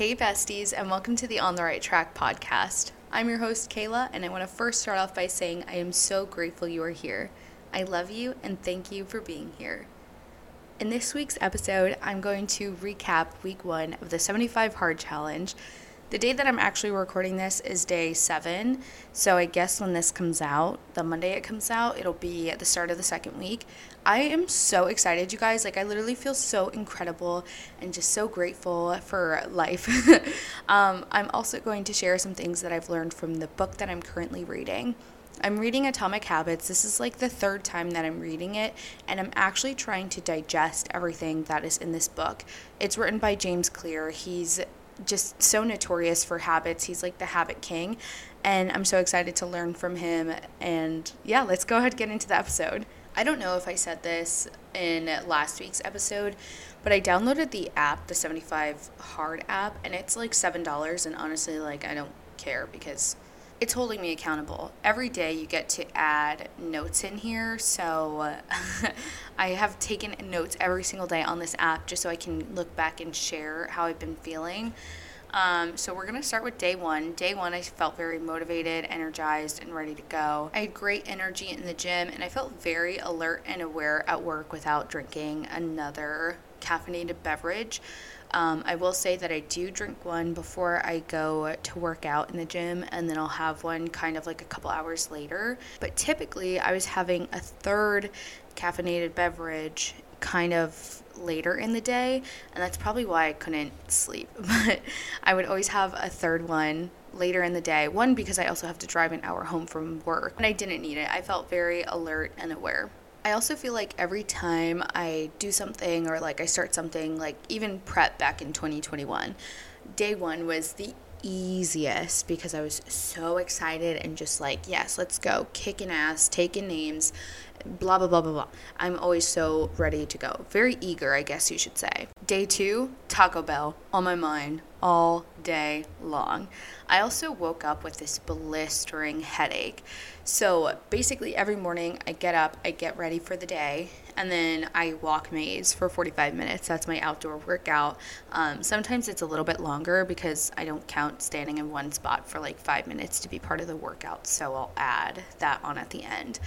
Hey, besties, and welcome to the On the Right Track podcast. I'm your host, Kayla, and I want to first start off by saying I am so grateful you are here. I love you and thank you for being here. In this week's episode, I'm going to recap week one of the 75 Hard Challenge. The day that I'm actually recording this is day seven, so I guess when this comes out, the Monday it comes out, it'll be at the start of the second week. I am so excited, you guys. Like, I literally feel so incredible and just so grateful for life. um, I'm also going to share some things that I've learned from the book that I'm currently reading. I'm reading Atomic Habits. This is like the third time that I'm reading it, and I'm actually trying to digest everything that is in this book. It's written by James Clear. He's just so notorious for habits. He's like the habit king, and I'm so excited to learn from him. And yeah, let's go ahead and get into the episode. I don't know if I said this in last week's episode, but I downloaded the app, the 75 Hard app, and it's like $7. And honestly, like, I don't care because it's holding me accountable. Every day you get to add notes in here. So I have taken notes every single day on this app just so I can look back and share how I've been feeling. Um, so we're to start with day one. Day one, I felt very motivated, energized, and ready to go. I had great energy in the gym, and I felt very alert and aware at work without drinking another caffeinated beverage. Um, I will say that I do drink one before I go to work out in the gym, and then I'll have one kind of like a couple hours later. But typically, I was having a third caffeinated beverage kind of later in the day, and that's probably why I couldn't sleep. But I would always have a third one later in the day. One, because I also have to drive an hour home from work, and I didn't need it. I felt very alert and aware. I also feel like every time I do something or like I start something, like even prep back in 2021, day one was the easiest because I was so excited and just like, yes, let's go, kicking ass, taking names, blah, blah, blah, blah, blah. I'm always so ready to go. Very eager, I guess you should say. Day two, Taco Bell on my mind all day long. I also woke up with this blistering headache. So basically, every morning I get up, I get ready for the day, and then I walk maze for 45 minutes. That's my outdoor workout. Um, sometimes it's a little bit longer because I don't count standing in one spot for like five minutes to be part of the workout. So I'll add that on at the end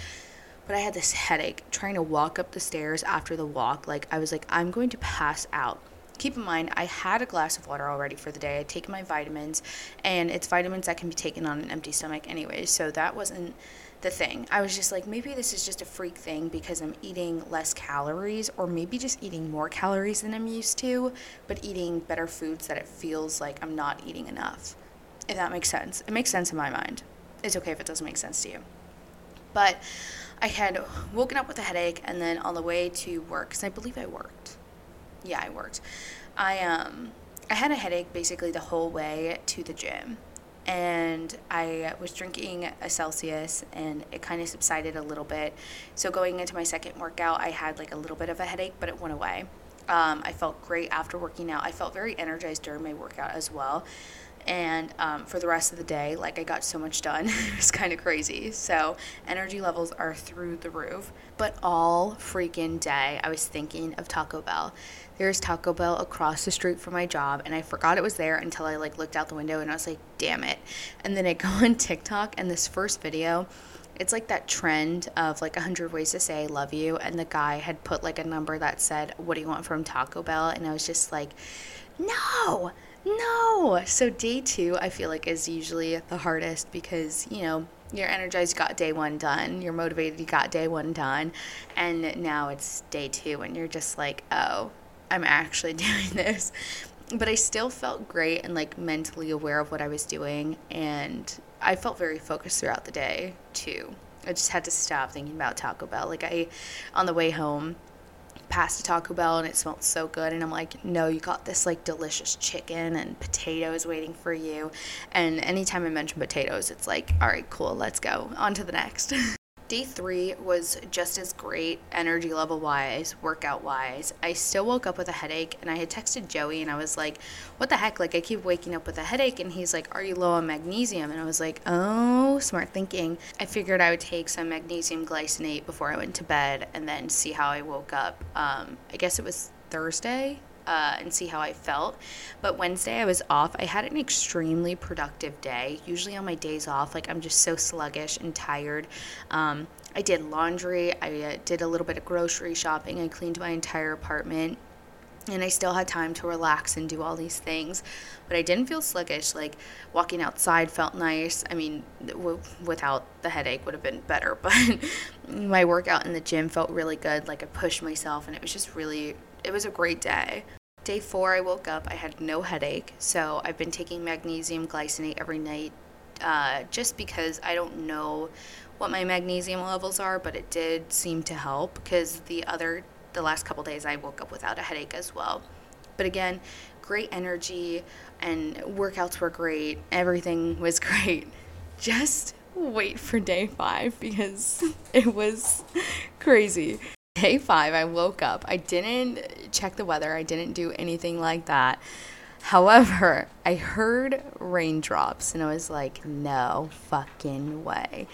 but I had this headache trying to walk up the stairs after the walk. Like, I was like, I'm going to pass out. Keep in mind, I had a glass of water already for the day. I take my vitamins, and it's vitamins that can be taken on an empty stomach anyway, so that wasn't the thing. I was just like, maybe this is just a freak thing because I'm eating less calories, or maybe just eating more calories than I'm used to, but eating better foods that it feels like I'm not eating enough. If that makes sense. It makes sense in my mind. It's okay if it doesn't make sense to you. But I had woken up with a headache, and then on the way to work, because I believe I worked. Yeah, I worked. I um I had a headache basically the whole way to the gym, and I was drinking a Celsius, and it kind of subsided a little bit. So going into my second workout, I had like a little bit of a headache, but it went away. Um, I felt great after working out. I felt very energized during my workout as well and um, for the rest of the day like i got so much done it was kind of crazy. So energy levels are through the roof but all freaking day i was thinking of taco bell. There's taco bell across the street from my job and i forgot it was there until i like looked out the window and i was like damn it. And then i go on tiktok and this first video it's like that trend of like 100 ways to say I love you and the guy had put like a number that said what do you want from taco bell? And i was just like no no. So day two, I feel like is usually the hardest because, you know, you're energized, you got day one done. You're motivated, you got day one done. And now it's day two, and you're just like, oh, I'm actually doing this. But I still felt great and like mentally aware of what I was doing. And I felt very focused throughout the day, too. I just had to stop thinking about Taco Bell. Like, I, on the way home, past Taco Bell and it smelled so good. And I'm like, no, you got this like delicious chicken and potatoes waiting for you. And anytime I mention potatoes, it's like, all right, cool, let's go. On to the next. Day three was just as great, energy level wise, workout wise. I still woke up with a headache, and I had texted Joey, and I was like, What the heck? Like, I keep waking up with a headache. And he's like, Are you low on magnesium? And I was like, Oh, smart thinking. I figured I would take some magnesium glycinate before I went to bed and then see how I woke up. Um, I guess it was Thursday uh, and see how I felt. But Wednesday I was off. I had an extremely productive day. Usually on my days off, like I'm just so sluggish and tired. Um, I did laundry. I uh, did a little bit of grocery shopping. I cleaned my entire apartment and I still had time to relax and do all these things. But I didn't feel sluggish. Like walking outside felt nice. I mean, w- without the headache would have been better, but my workout in the gym felt really good. Like I pushed myself, and it was just really, it was a great day. Day four, I woke up. I had no headache, so I've been taking magnesium glycinate every night, uh, just because I don't know what my magnesium levels are, but it did seem to help because the other the last couple days I woke up without a headache as well. But again, great energy and workouts were great. Everything was great. Just wait for day five because it was crazy. Day five, I woke up. I didn't check the weather, I didn't do anything like that. However, I heard raindrops and I was like, no fucking way.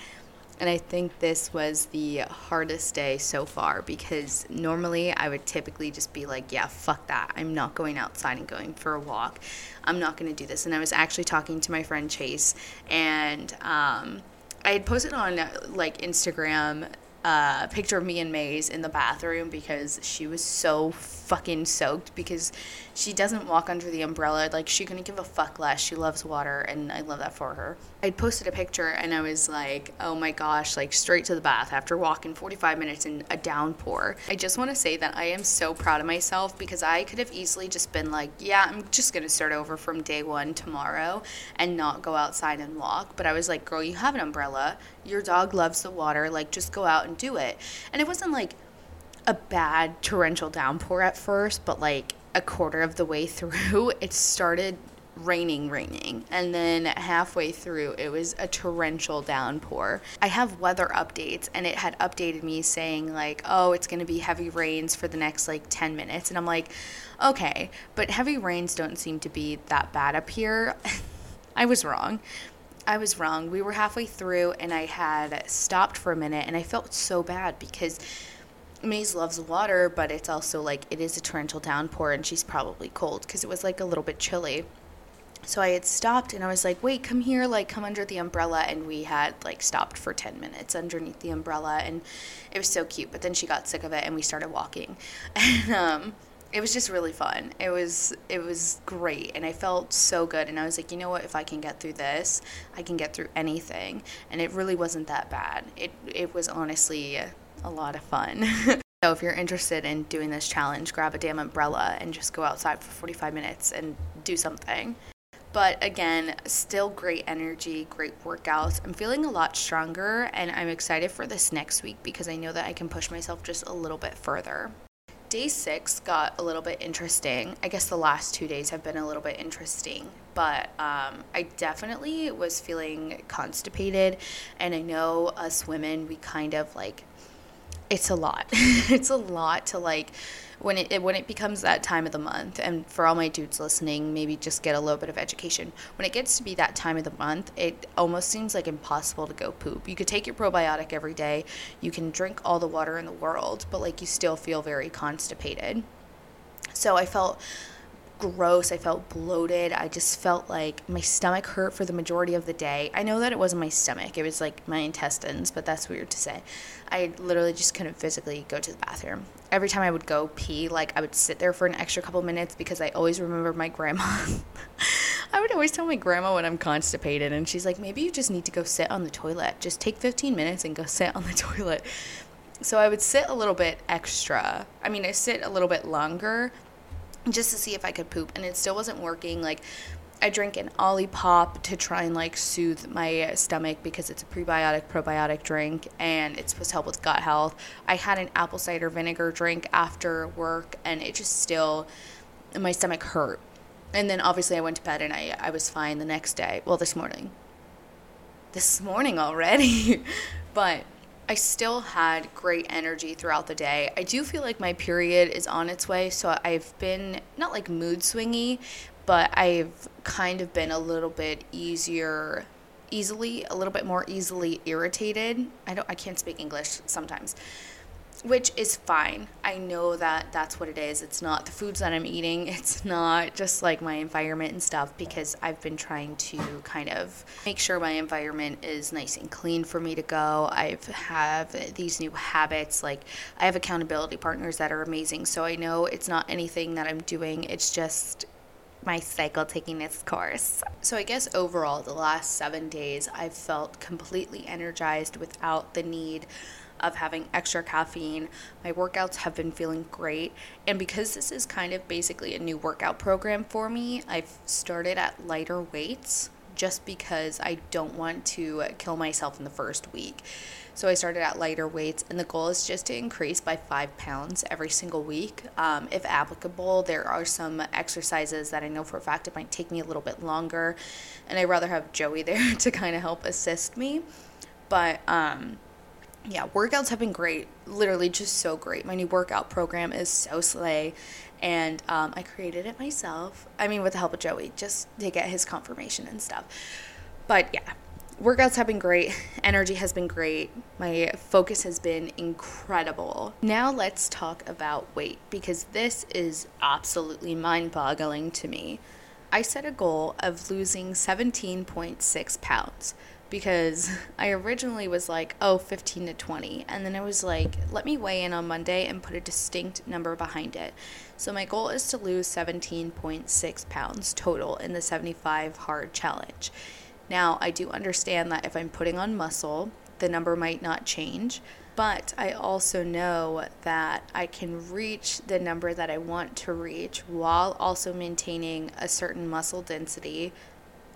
And I think this was the hardest day so far because normally I would typically just be like, yeah, fuck that. I'm not going outside and going for a walk. I'm not going to do this. And I was actually talking to my friend Chase, and um, I had posted on like Instagram a picture of me and Maze in the bathroom because she was so fucking soaked because she doesn't walk under the umbrella. Like, she couldn't give a fuck less. She loves water, and I love that for her. I posted a picture, and I was like, oh my gosh, like straight to the bath after walking 45 minutes in a downpour. I just want to say that I am so proud of myself because I could have easily just been like, yeah, I'm just going to start over from day one tomorrow and not go outside and walk. But I was like, girl, you have an umbrella. Your dog loves the water. Like, just go out and do it. And it wasn't like, a bad torrential downpour at first, but like a quarter of the way through, it started raining, raining. And then halfway through, it was a torrential downpour. I have weather updates, and it had updated me saying, like, oh, it's going to be heavy rains for the next like 10 minutes. And I'm like, okay, but heavy rains don't seem to be that bad up here. I was wrong. I was wrong. We were halfway through, and I had stopped for a minute, and I felt so bad because Maze loves water, but it's also like it is a torrential downpour and she's probably cold because it was like a little bit chilly. So I had stopped and I was like, wait, come here, like come under the umbrella. And we had like stopped for 10 minutes underneath the umbrella and it was so cute. But then she got sick of it and we started walking. And um, it was just really fun. It was it was great and I felt so good and I was like, you know what, if I can get through this, I can get through anything. And it really wasn't that bad. It it was honestly a lot of fun. so if you're interested in doing this challenge, grab a damn umbrella and just go outside for 45 minutes and do something. But again, still great energy, great workouts. I'm feeling a lot stronger and I'm excited for this next week because I know that I can push myself just a little bit further. Day six got a little bit interesting. I guess the last two days have been a little bit interesting, but um, I definitely was feeling constipated. And I know us women, we kind of like it's a lot. it's a lot to like when it when it becomes that time of the month and for all my dudes listening maybe just get a little bit of education. When it gets to be that time of the month it almost seems like impossible to go poop. You could take your probiotic every day. You can drink all the water in the world but like you still feel very constipated. So i felt gross. I felt bloated. I just felt like my stomach hurt for the majority of the day. I know that it wasn't my stomach, it was like my intestines, but that's weird to say. I literally just couldn't physically go to the bathroom. Every time I would go pee, like I would sit there for an extra couple minutes because I always remember my grandma. I would always tell my grandma when I'm constipated, and she's like, maybe you just need to go sit on the toilet. Just take 15 minutes and go sit on the toilet. So I would sit a little bit extra. I mean, I sit a little bit longer just to see if I could poop, and it still wasn't working. Like, I drink an Olipop to try and like soothe my stomach because it's a prebiotic probiotic drink and it's supposed to help with gut health. I had an apple cider vinegar drink after work and it just still my stomach hurt. And then obviously I went to bed and I I was fine the next day. Well, this morning. This morning already. but I still had great energy throughout the day. I do feel like my period is on its way, so I've been not like mood swingy, but I've kind of been a little bit easier easily a little bit more easily irritated. I don't I can't speak English sometimes. Which is fine. I know that that's what it is. It's not the foods that I'm eating, it's not just like my environment and stuff because I've been trying to kind of make sure my environment is nice and clean for me to go. I've have these new habits like I have accountability partners that are amazing. So I know it's not anything that I'm doing. It's just my cycle taking its course. So, I guess overall, the last seven days, I've felt completely energized without the need of having extra caffeine. My workouts have been feeling great. And because this is kind of basically a new workout program for me, I've started at lighter weights just because I don't want to kill myself in the first week. So I started at lighter weights, and the goal is just to increase by five pounds every single week. Um, if applicable, there are some exercises that I know for a fact it might take me a little bit longer, and I'd rather have Joey there to kind of help assist me. But um, yeah, workouts have been great. Literally, just so great. My new workout program is so slay, and um, I created it myself. I mean, with the help of Joey, just to get his confirmation and stuff. But yeah, workouts have been great. Energy has been great. My focus has been incredible. Now let's talk about weight because this is absolutely mind boggling to me. I set a goal of losing 17.6 pounds because I originally was like, oh, 15 to 20. And then I was like, let me weigh in on Monday and put a distinct number behind it. So my goal is to lose 17.6 pounds total in the 75 hard challenge. Now, I do understand that if I'm putting on muscle, the number might not change, but I also know that I can reach the number that I want to reach while also maintaining a certain muscle density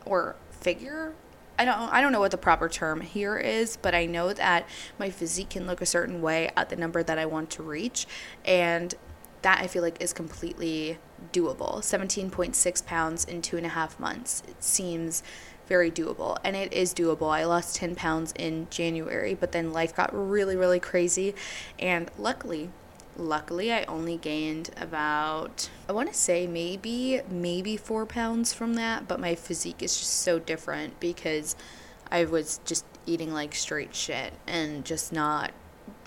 or figure. I don't I don't know what the proper term here is, but I know that my physique can look a certain way at the number that I want to reach and that I feel like is completely doable. 17.6 pounds in two and a half months. It seems very doable. And it is doable. I lost 10 pounds in January, but then life got really, really crazy. And luckily, luckily I only gained about I want to say maybe maybe 4 pounds from that, but my physique is just so different because I was just eating like straight shit and just not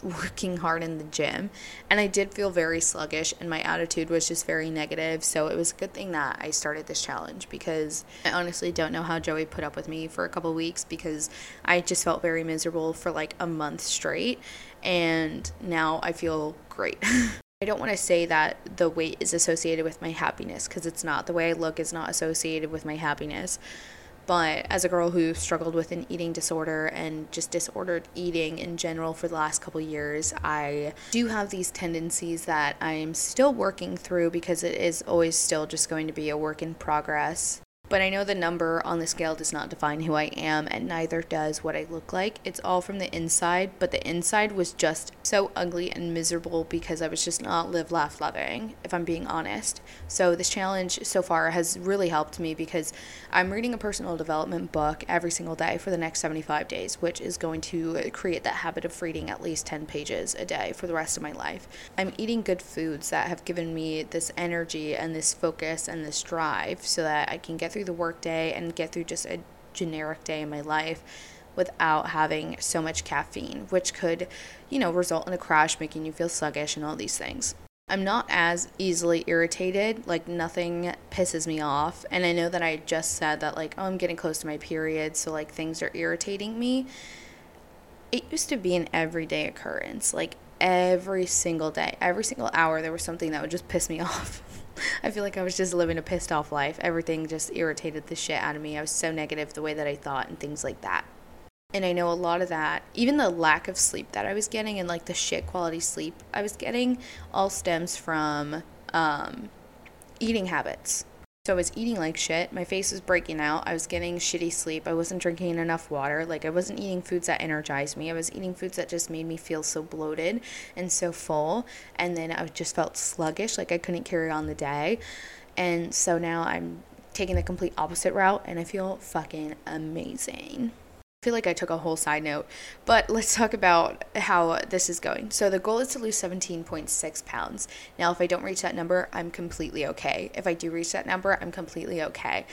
working hard in the gym and I did feel very sluggish and my attitude was just very negative so it was a good thing that I started this challenge because I honestly don't know how Joey put up with me for a couple weeks because I just felt very miserable for like a month straight and now I feel great. I don't want to say that the weight is associated with my happiness because it's not. The way I look is not associated with my happiness. But as a girl who struggled with an eating disorder and just disordered eating in general for the last couple years, I do have these tendencies that I'm still working through because it is always still just going to be a work in progress. But I know the number on the scale does not define who I am, and neither does what I look like. It's all from the inside, but the inside was just so ugly and miserable because I was just not live, laugh, loving, if I'm being honest. So, this challenge so far has really helped me because I'm reading a personal development book every single day for the next 75 days, which is going to create that habit of reading at least 10 pages a day for the rest of my life. I'm eating good foods that have given me this energy and this focus and this drive so that I can get through the workday and get through just a generic day in my life without having so much caffeine, which could, you know, result in a crash, making you feel sluggish and all these things. I'm not as easily irritated, like nothing pisses me off. And I know that I just said that, like, oh, I'm getting close to my period, so like things are irritating me. It used to be an everyday occurrence, like every single day, every single hour, there was something that would just piss me off. I feel like I was just living a pissed off life. Everything just irritated the shit out of me. I was so negative the way that I thought and things like that. And I know a lot of that, even the lack of sleep that I was getting and like the shit quality sleep I was getting, all stems from um, eating habits. So I was eating like shit. My face was breaking out. I was getting shitty sleep. I wasn't drinking enough water. Like I wasn't eating foods that energized me. I was eating foods that just made me feel so bloated and so full. And then I just felt sluggish, like I couldn't carry on the day. And so now I'm taking the complete opposite route and I feel fucking amazing feel like I took a whole side note, but let's talk about how this is going. So the goal is to lose 17.6 pounds. Now, if I don't reach that number, I'm completely okay. If I do reach that number, I'm completely okay.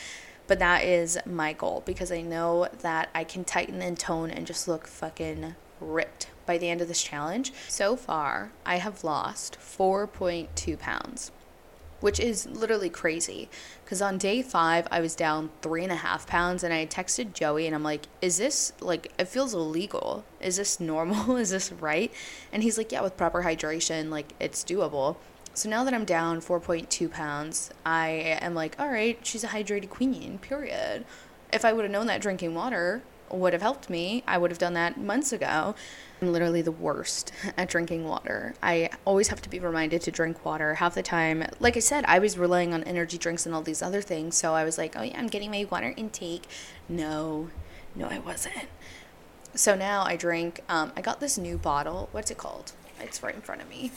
But that is my goal because I know that I can tighten and tone and just look fucking ripped by the end of this challenge. So far, I have lost 4.2 pounds, which is literally crazy. Because on day five, I was down three and a half pounds, and I texted Joey, and I'm like, Is this like, it feels illegal? Is this normal? is this right? And he's like, Yeah, with proper hydration, like, it's doable. So now that I'm down 4.2 pounds, I am like, all right, she's a hydrated queen, period. If I would have known that drinking water would have helped me, I would have done that months ago. I'm literally the worst at drinking water. I always have to be reminded to drink water half the time. Like I said, I was relying on energy drinks and all these other things. So I was like, oh yeah, I'm getting my water intake. No, no, I wasn't. So now I drink, um, I got this new bottle. What's it called? It's right in front of me.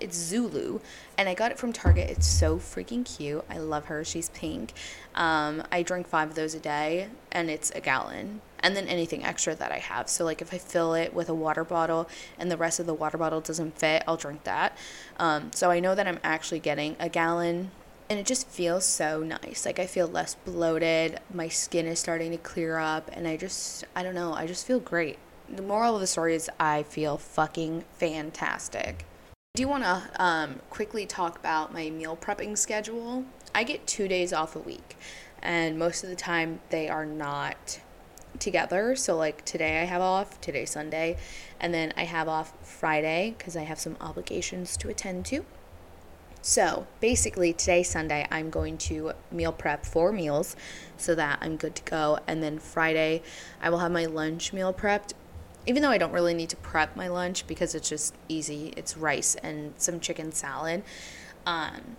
It's Zulu, and I got it from Target. It's so freaking cute. I love her. She's pink. Um, I drink five of those a day, and it's a gallon. And then anything extra that I have. So, like, if I fill it with a water bottle and the rest of the water bottle doesn't fit, I'll drink that. Um, so, I know that I'm actually getting a gallon and it just feels so nice. Like I feel less bloated, my skin is starting to clear up, and I just, I don't know, I just feel great. The moral of the story is I feel fucking fantastic. I do want to um, quickly talk about my meal prepping schedule. I get two days off a week, and most of the time they are not together. So, like today, I have off, today, Sunday, and then I have off Friday because I have some obligations to attend to. So, basically, today, Sunday, I'm going to meal prep four meals so that I'm good to go. And then Friday, I will have my lunch meal prepped even though I don't really need to prep my lunch because it's just easy, it's rice and some chicken salad. Um,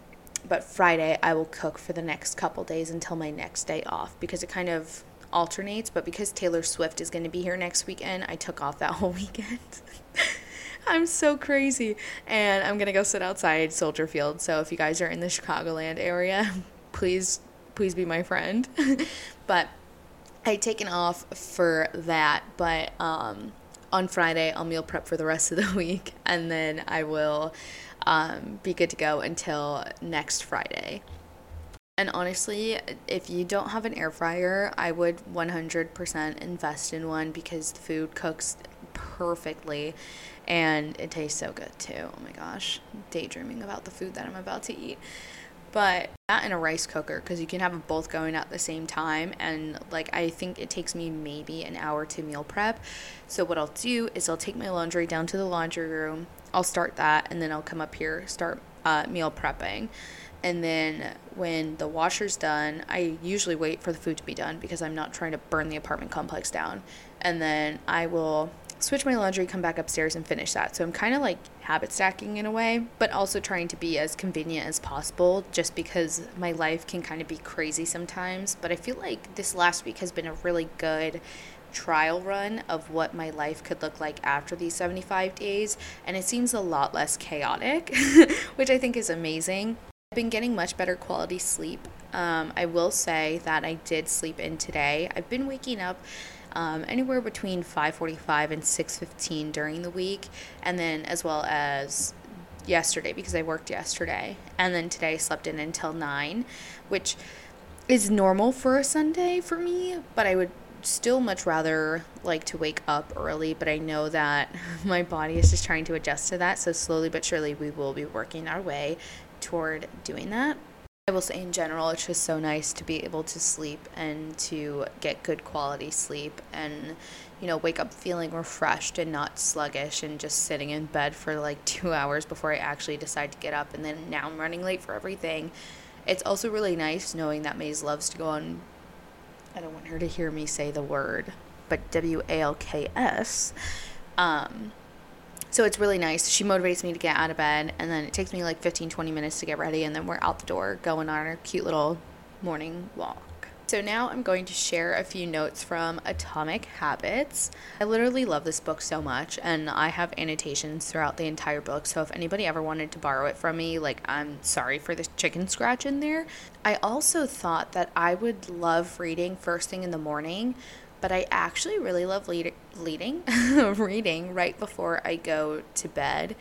but Friday I will cook for the next couple days until my next day off because it kind of alternates. But because Taylor Swift is going to be here next weekend, I took off that whole weekend. I'm so crazy. And I'm going to go sit outside Soldier Field. So if you guys are in the Chicagoland area, please, please be my friend. but I taken off for that, but um, on Friday I'll meal prep for the rest of the week, and then I will um, be good to go until next Friday. And honestly, if you don't have an air fryer, I would 100% invest in one because the food cooks perfectly and it tastes so good too. Oh my gosh, daydreaming about the food that I'm about to eat. But not in a rice cooker because you can have them both going at the same time. And like i think it takes me maybe an hour to meal prep. So what i'll do is i'll take my laundry down to the laundry room. I'll start that and then i'll come up here start uh, meal prepping and then when the washer's done i usually wait for the food to be done because i'm not trying to burn the apartment complex down and then i will switch my laundry, come back upstairs, and finish that. So I'm kind of like habit stacking in a way, but also trying to be as convenient as possible just because my life can kind of be crazy sometimes. But I feel like this last week has been a really good trial run of what my life could look like after these 75 days, and it seems a lot less chaotic, which I think is amazing. I've been getting much better quality sleep. Um, I will say that I did sleep in today. I've been waking up um, anywhere between 5:45 and 6:15 during the week, and then as well as yesterday because I worked yesterday, and then today I slept in until nine, which is normal for a Sunday for me, but I would still much rather like to wake up early, but I know that my body is just trying to adjust to that. So slowly but surely we will be working our way toward doing that. I will say in general, it's just so nice to be able to sleep and to get good quality sleep and, you know, wake up feeling refreshed and not sluggish and just sitting in bed for like two hours before I actually decide to get up. And then now I'm running late for everything. It's also really nice knowing that Maze loves to go on. I don't want her to hear me say the word, but W A L K S. Um, so it's really nice. She motivates me to get out of bed, and then it takes me like 15, 20 minutes to get ready, and then we're out the door going on our cute little morning walk. So now I'm going to share a few notes from Atomic Habits. I literally love this book so much, and I have annotations throughout the entire book. So if anybody ever wanted to borrow it from me, like I'm sorry for the chicken scratch in there. I also thought that I would love reading first thing in the morning but I actually really love lead- leading, reading right before I go to bed.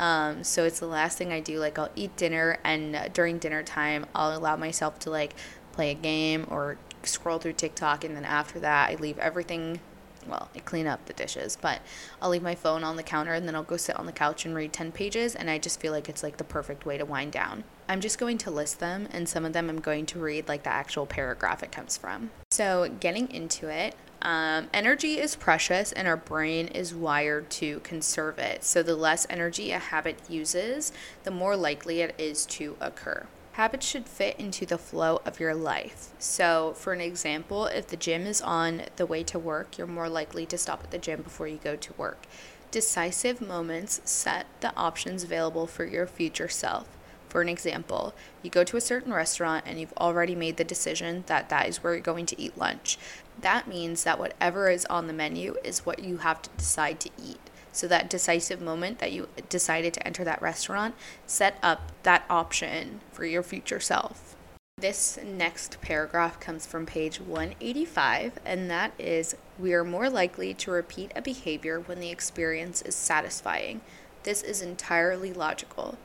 Um, so it's the last thing I do. Like I'll eat dinner, and during dinner time, I'll allow myself to like play a game or scroll through TikTok, and then after that, I leave everything well, I clean up the dishes, but I'll leave my phone on the counter and then I'll go sit on the couch and read 10 pages. And I just feel like it's like the perfect way to wind down. I'm just going to list them, and some of them I'm going to read like the actual paragraph it comes from. So, getting into it, um, energy is precious and our brain is wired to conserve it. So, the less energy a habit uses, the more likely it is to occur. Habits should fit into the flow of your life. So, for an example, if the gym is on the way to work, you're more likely to stop at the gym before you go to work. Decisive moments set the options available for your future self. For an example, you go to a certain restaurant and you've already made the decision that that is where you're going to eat lunch. That means that whatever is on the menu is what you have to decide to eat. So, that decisive moment that you decided to enter that restaurant, set up that option for your future self. This next paragraph comes from page 185, and that is We are more likely to repeat a behavior when the experience is satisfying. This is entirely logical.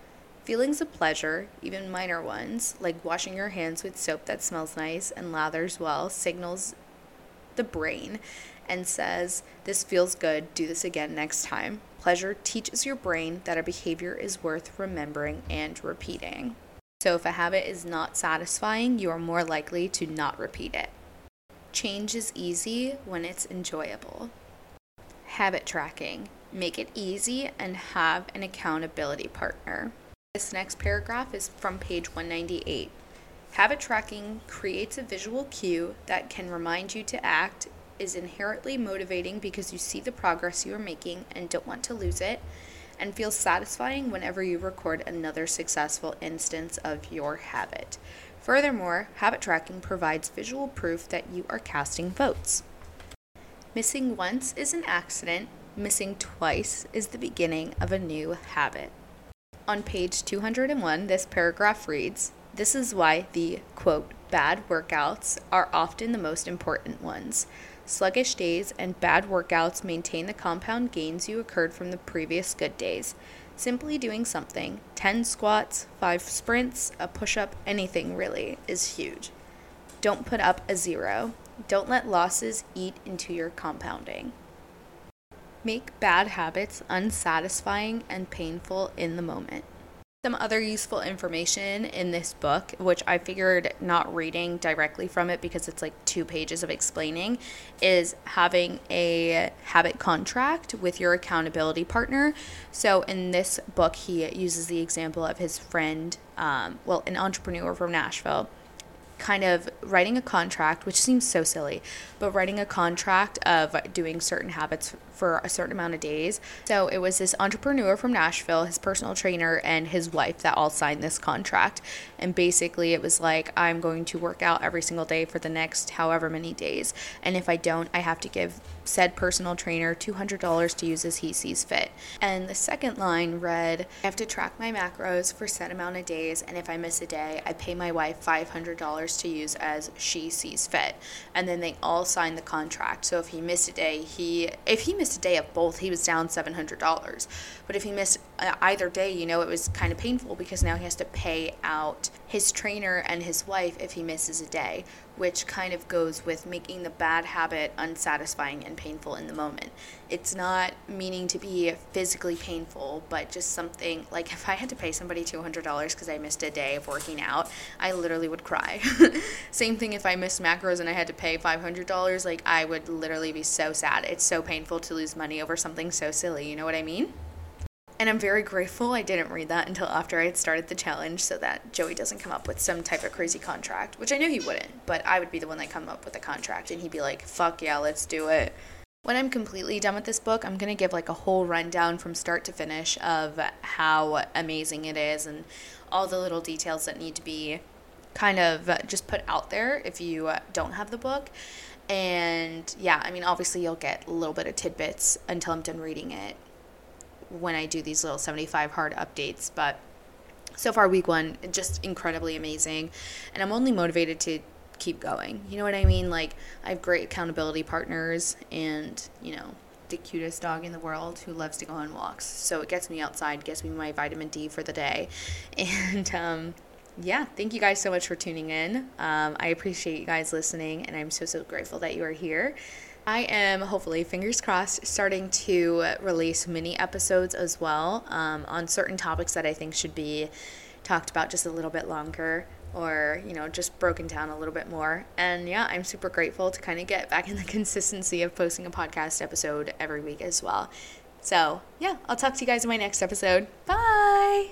Feelings of pleasure, even minor ones, like washing your hands with soap that smells nice and lathers well, signals the brain and says, This feels good, do this again next time. Pleasure teaches your brain that a behavior is worth remembering and repeating. So, if a habit is not satisfying, you are more likely to not repeat it. Change is easy when it's enjoyable. Habit tracking. Make it easy and have an accountability partner. This next paragraph is from page 198. Habit tracking creates a visual cue that can remind you to act, is inherently motivating because you see the progress you are making and don't want to lose it, and feels satisfying whenever you record another successful instance of your habit. Furthermore, habit tracking provides visual proof that you are casting votes. Missing once is an accident, missing twice is the beginning of a new habit. On page 201, this paragraph reads This is why the quote, bad workouts are often the most important ones. Sluggish days and bad workouts maintain the compound gains you occurred from the previous good days. Simply doing something 10 squats, 5 sprints, a push up, anything really is huge. Don't put up a zero. Don't let losses eat into your compounding. Make bad habits unsatisfying and painful in the moment. Some other useful information in this book, which I figured not reading directly from it because it's like two pages of explaining, is having a habit contract with your accountability partner. So in this book, he uses the example of his friend, um, well, an entrepreneur from Nashville kind of writing a contract, which seems so silly, but writing a contract of doing certain habits for a certain amount of days. So it was this entrepreneur from Nashville, his personal trainer, and his wife that all signed this contract. And basically, it was like, I'm going to work out every single day for the next however many days. And if I don't, I have to give said personal trainer $200 to use as he sees fit. And the second line read, I have to track my macros for set amount of days, and if I miss a day, I pay my wife $500 to use as she sees fit. And then they all signed the contract. So if he missed a day, he if he missed a day of both, he was down $700. But if he missed uh, either day, you know, it was kind of painful because now he has to pay out his trainer and his wife if he misses a day, which kind of goes with making the bad habit unsatisfying and painful in the moment. It's not meaning to be physically painful, but just something like if I had to pay somebody $200 because I missed a day of working out, I literally would cry. Same thing if I missed macros and I had to pay $500, like I would literally be so sad. It's so painful to lose money over something so silly, you know what I mean? And I'm very grateful I didn't read that until after I had started the challenge so that Joey doesn't come up with some type of crazy contract, which I knew he wouldn't, but I would be the one that come up with a contract and he'd be like, fuck yeah, let's do it. When I'm completely done with this book, I'm going to give like a whole rundown from start to finish of how amazing it is and all the little details that need to be kind of just put out there if you don't have the book. And yeah, I mean, obviously, you'll get a little bit of tidbits until I'm done reading it when I do these little 75 hard updates. But so far, week one, just incredibly amazing. And I'm only motivated to keep going. You know what I mean? Like, I have great accountability partners and, you know, the cutest dog in the world who loves to go on walks. So it gets me outside, gets me my vitamin D for the day. And, um, yeah, thank you guys so much for tuning in. Um, I appreciate you guys listening, and I'm so, so grateful that you are here. I am hopefully, fingers crossed, starting to release mini episodes as well um, on certain topics that I think should be talked about just a little bit longer or, you know, just broken down a little bit more. And yeah, I'm super grateful to kind of get back in the consistency of posting a podcast episode every week as well. So, yeah, I'll talk to you guys in my next episode. Bye.